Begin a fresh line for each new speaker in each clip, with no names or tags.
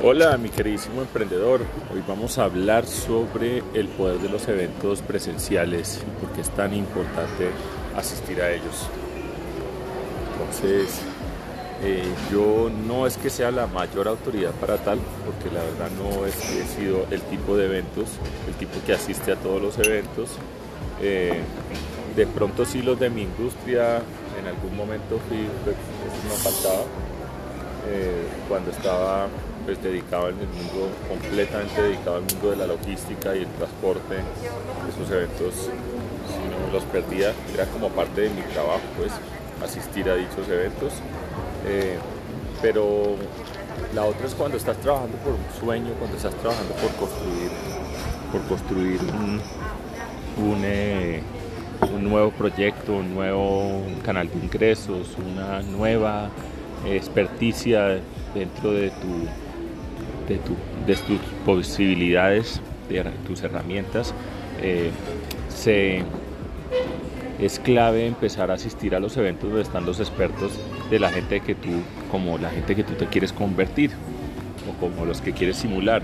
Hola mi queridísimo emprendedor, hoy vamos a hablar sobre el poder de los eventos presenciales y por qué es tan importante asistir a ellos. Entonces, eh, yo no es que sea la mayor autoridad para tal, porque la verdad no es que he sido el tipo de eventos, el tipo que asiste a todos los eventos. Eh, de pronto sí los de mi industria, en algún momento fui, pues, eso no faltaba, eh, cuando estaba pues dedicado en el mundo, completamente dedicado al mundo de la logística y el transporte, esos eventos, si no los perdía, era como parte de mi trabajo, pues, asistir a dichos eventos. Eh, pero la otra es cuando estás trabajando por un sueño, cuando estás trabajando por construir, por construir un, eh, un nuevo proyecto, un nuevo canal de ingresos, una nueva experticia dentro de tu de, tus posibilidades, de tus herramientas, eh, es clave empezar a asistir a los eventos donde están los expertos de la gente que tú, como la gente que tú te quieres convertir o como los que quieres simular.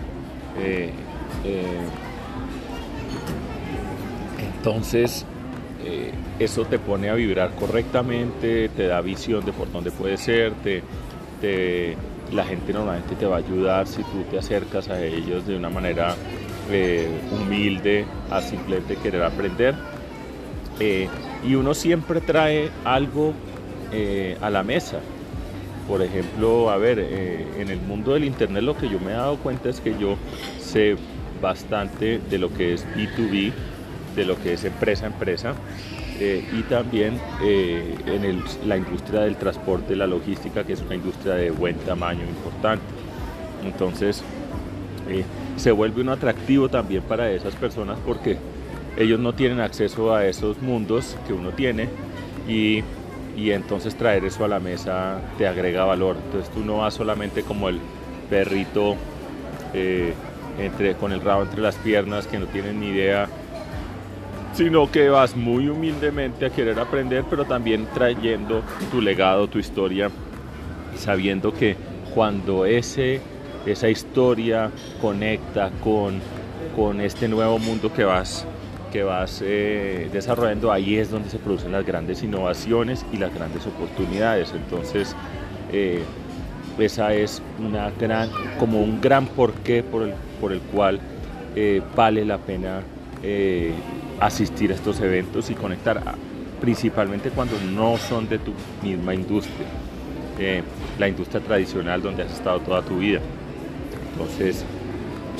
Eh, eh, entonces, eso te pone a vibrar correctamente, te da visión de por dónde puede ser, te, la gente normalmente te va a ayudar si tú te acercas a ellos de una manera eh, humilde a simplemente querer aprender. Eh, y uno siempre trae algo eh, a la mesa. Por ejemplo, a ver, en el mundo del Internet lo que yo me he dado cuenta es que yo sé bastante de lo que es B2B, de lo que es empresa a empresa, eh, y también eh, en la industria del transporte, la logística, que es una industria de buen tamaño importante. Entonces, eh, se vuelve un atractivo también para esas personas porque ellos no tienen acceso a esos mundos que uno tiene y, y entonces traer eso a la mesa te agrega valor. Entonces tú no vas solamente como el perrito con el rabo entre las piernas que no tienen ni idea sino que vas muy humildemente a querer aprender, pero también trayendo tu legado, tu historia, sabiendo que cuando ese, esa historia conecta con, con este nuevo mundo que vas, que vas eh, desarrollando, ahí es donde se producen las grandes innovaciones y las grandes oportunidades. Entonces, eh, esa es una gran, como un gran porqué por el, por el cual eh, vale la pena asistir a estos eventos y conectar, principalmente cuando no son de tu misma industria, eh, la industria tradicional donde has estado toda tu vida. Entonces,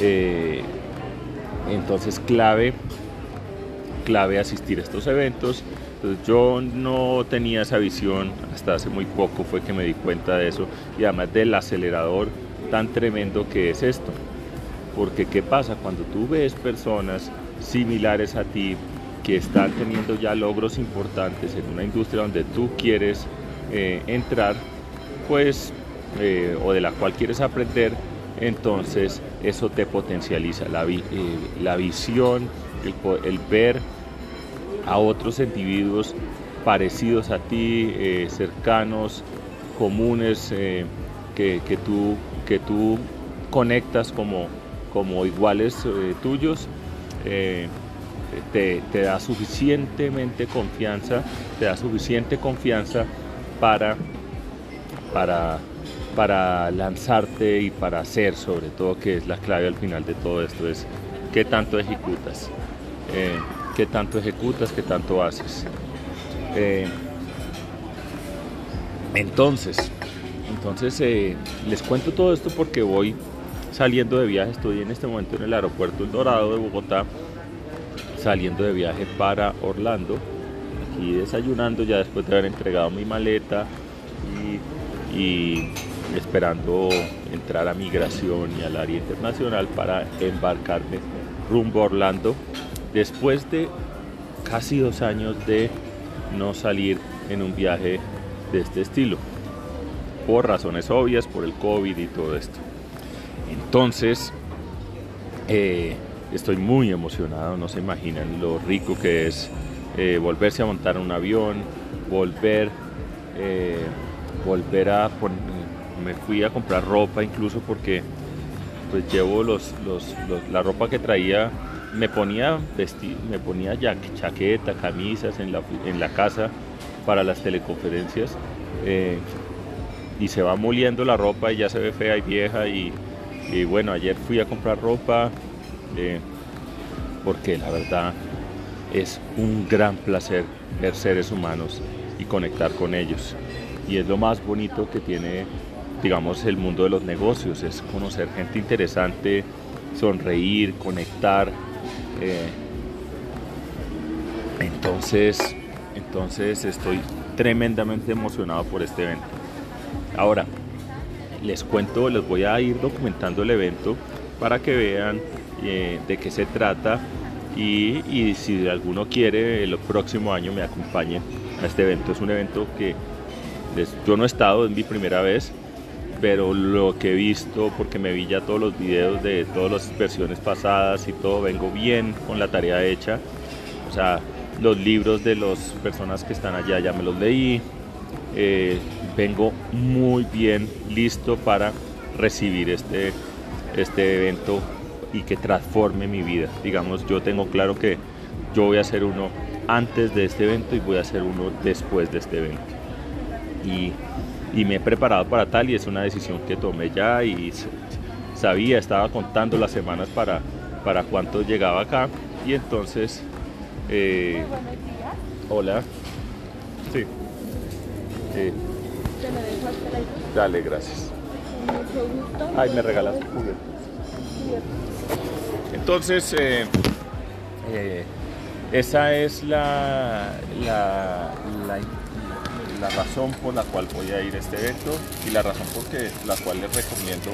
eh, entonces clave, clave asistir a estos eventos. Yo no tenía esa visión, hasta hace muy poco fue que me di cuenta de eso y además del acelerador tan tremendo que es esto. Porque ¿qué pasa? Cuando tú ves personas similares a ti que están teniendo ya logros importantes en una industria donde tú quieres eh, entrar, pues, eh, o de la cual quieres aprender, entonces eso te potencializa. La, eh, la visión, el, ver a otros individuos parecidos a ti, cercanos, comunes, que, que, tú, que tú conectas como, como iguales tuyos eh, te, da suficientemente confianza, te da suficiente confianza para, para, para lanzarte y para hacer sobre todo, que es la clave al final de todo esto, es qué tanto ejecutas, eh, qué tanto ejecutas, qué tanto haces. Eh, entonces, entonces les cuento todo esto porque voy saliendo de viaje, estoy en este momento en el aeropuerto El Dorado de Bogotá, saliendo de viaje para Orlando, aquí desayunando ya después de haber entregado mi maleta y, esperando entrar a migración y al área internacional para embarcarme rumbo a Orlando, después de casi dos años de no salir en un viaje de este estilo, por razones obvias, por el COVID y todo esto. Entonces, eh, estoy muy emocionado, no se imaginan lo rico que es eh, volverse a montar un avión, volver, eh, volver a me fui a comprar ropa incluso porque pues llevo los, la ropa que traía, me ponía, me ponía chaqueta, camisas en la, en la casa para las teleconferencias eh, y se va moliendo la ropa y ya se ve fea y vieja y, bueno, ayer fui a comprar ropa eh, porque la verdad es un gran placer ver seres humanos y conectar con ellos y es lo más bonito que tiene digamos, el mundo de los negocios, es conocer gente interesante, sonreír, conectar. Eh, entonces, entonces estoy tremendamente emocionado por este evento. Ahora, les cuento, les voy a ir documentando el evento para que vean eh, de qué se trata y, si alguno quiere el próximo año me acompañe a este evento. Es un evento que yo no he estado, es mi primera vez, pero lo que he visto, porque me vi ya todos los videos de todas las versiones pasadas y todo, vengo bien con la tarea hecha. O sea, los libros de las personas que están allá ya me los leí. Eh, vengo muy bien listo para recibir este, este evento y que transforme mi vida. Digamos, yo tengo claro que yo voy a hacer uno antes de este evento y voy a hacer uno después de este evento. Y y me he preparado para tal y es una decisión que tomé ya y sabía, estaba contando las semanas para, para cuánto llegaba acá y entonces... Eh, hola. Sí. Eh, dale, gracias. Ay, me regalas juguetes. Entonces, eh, eh, esa es la, la, la la razón por la cual voy a ir a este evento y la razón por la cual les recomiendo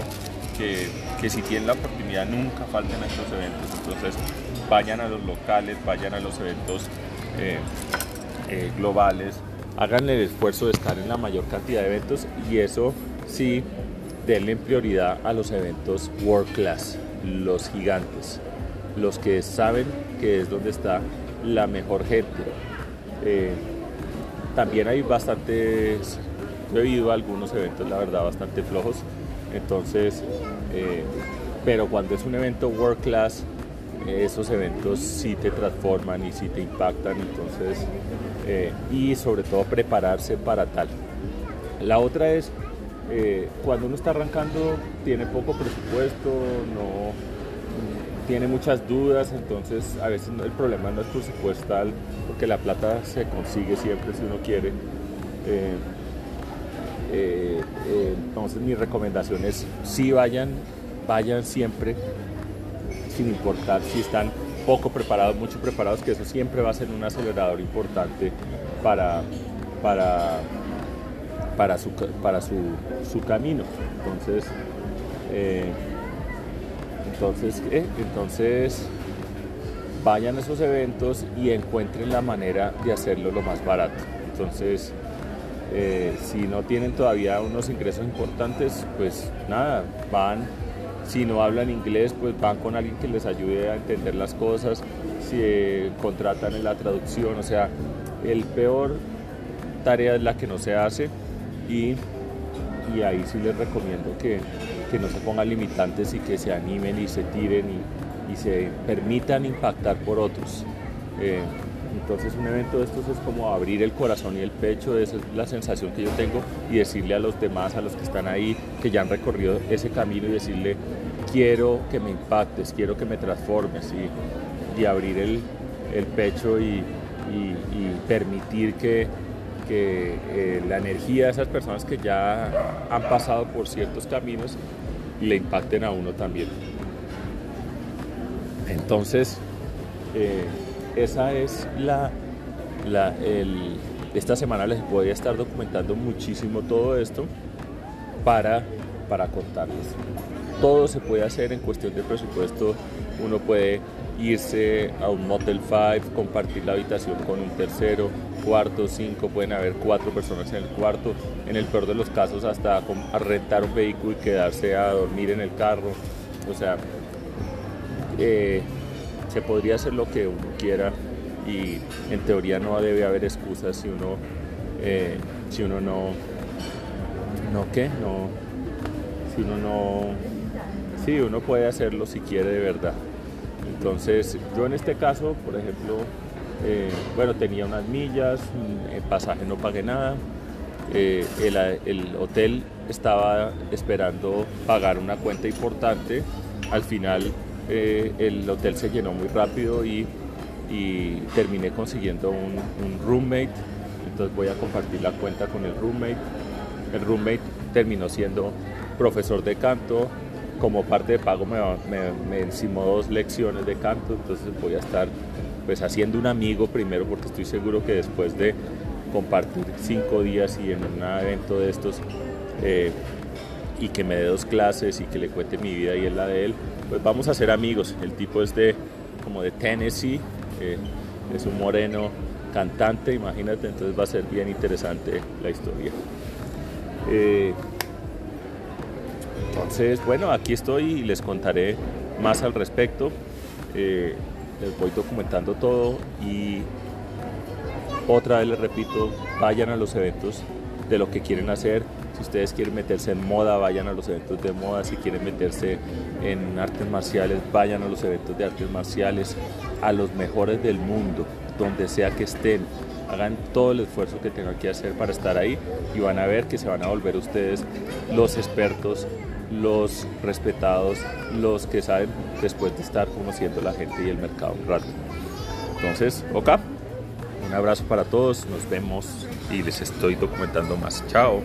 que, que, si tienen la oportunidad nunca falten a estos eventos. Entonces vayan a los locales, vayan a los eventos eh, globales, hagan el esfuerzo de estar en la mayor cantidad de eventos y eso sí, denle prioridad a los eventos world class, los gigantes, los que saben que es donde está la mejor gente. Eh, también hay bastantes, he ido a algunos eventos, la verdad, bastante flojos. Entonces, eh, pero cuando es un evento world class, esos eventos sí te transforman y sí te impactan. Entonces, eh, y sobre todo prepararse para tal. La otra es, eh, cuando uno está arrancando, tiene poco presupuesto, no tiene muchas dudas, entonces a veces el problema no es presupuestal, porque la plata se consigue siempre si uno quiere. Eh, entonces mi recomendación es si vayan, vayan siempre, sin importar si están poco preparados, mucho preparados, que eso siempre va a ser un acelerador importante para, para, para, su, para su, su camino. Entonces, entonces, entonces vayan a esos eventos y encuentren la manera de hacerlo lo más barato. Entonces, eh, si no tienen todavía unos ingresos importantes, pues nada, van. Si no hablan inglés, pues van con alguien que les ayude a entender las cosas. Si eh, contratan en la traducción, o sea, el peor tarea es la que no se hace y, y ahí sí les recomiendo que, que no se pongan limitantes y que se animen y se tiren y, se permitan impactar por otros. Eh, entonces un evento de estos es como abrir el corazón y el pecho, esa es la sensación que yo tengo y decirle a los demás, a los que están ahí, que ya han recorrido ese camino y decirle, quiero que me impactes, quiero que me transformes y, abrir el, pecho y, permitir que, eh, la energía de esas personas que ya han pasado por ciertos caminos le impacten a uno también. Entonces, eh, esa es la, esta semana les voy a estar documentando muchísimo todo esto para, para contarles. Todo se puede hacer en cuestión de presupuesto. Uno puede irse a un Motel 5, compartir la habitación con un tercero, cuarto, cinco, pueden haber cuatro personas en el cuarto, en el peor de los casos hasta rentar un vehículo y quedarse a dormir en el carro, o sea, eh, se podría hacer lo que uno quiera y en teoría no debe haber excusas si uno, eh, si uno no, no qué, no, si uno no Sí, uno puede hacerlo si quiere de verdad. Entonces, yo en este caso, por ejemplo, eh, bueno, tenía unas millas, el pasaje no pagué nada, eh, el, hotel estaba esperando pagar una cuenta importante, al final eh, el hotel se llenó muy rápido y, terminé consiguiendo un, roommate, entonces voy a compartir la cuenta con el roommate. El roommate terminó siendo profesor de canto, como parte de pago me, me, me encimó dos lecciones de canto, entonces voy a estar pues haciendo un amigo primero porque estoy seguro que después de compartir cinco días y en un evento de estos eh, y que me dé dos clases y que le cuente mi vida y es la de él, pues vamos a ser amigos. El tipo es de como de Tennessee, es un moreno cantante, imagínate, entonces va a ser bien interesante la historia. Eh, entonces, bueno, aquí estoy y les contaré más al respecto. les voy documentando todo y otra vez les repito, vayan a los eventos de lo que quieren hacer. Si ustedes quieren meterse en moda, vayan a los eventos de moda. Si quieren meterse en artes marciales, vayan a los eventos de artes marciales. A los mejores del mundo, donde sea que estén. Hagan todo el esfuerzo que tengan que hacer para estar ahí y van a ver que se van a volver ustedes los expertos, los respetados, los que saben después de estar conociendo la gente y el mercado un rato. Entonces, ok. Un abrazo para todos, nos vemos y les estoy documentando más. Chao.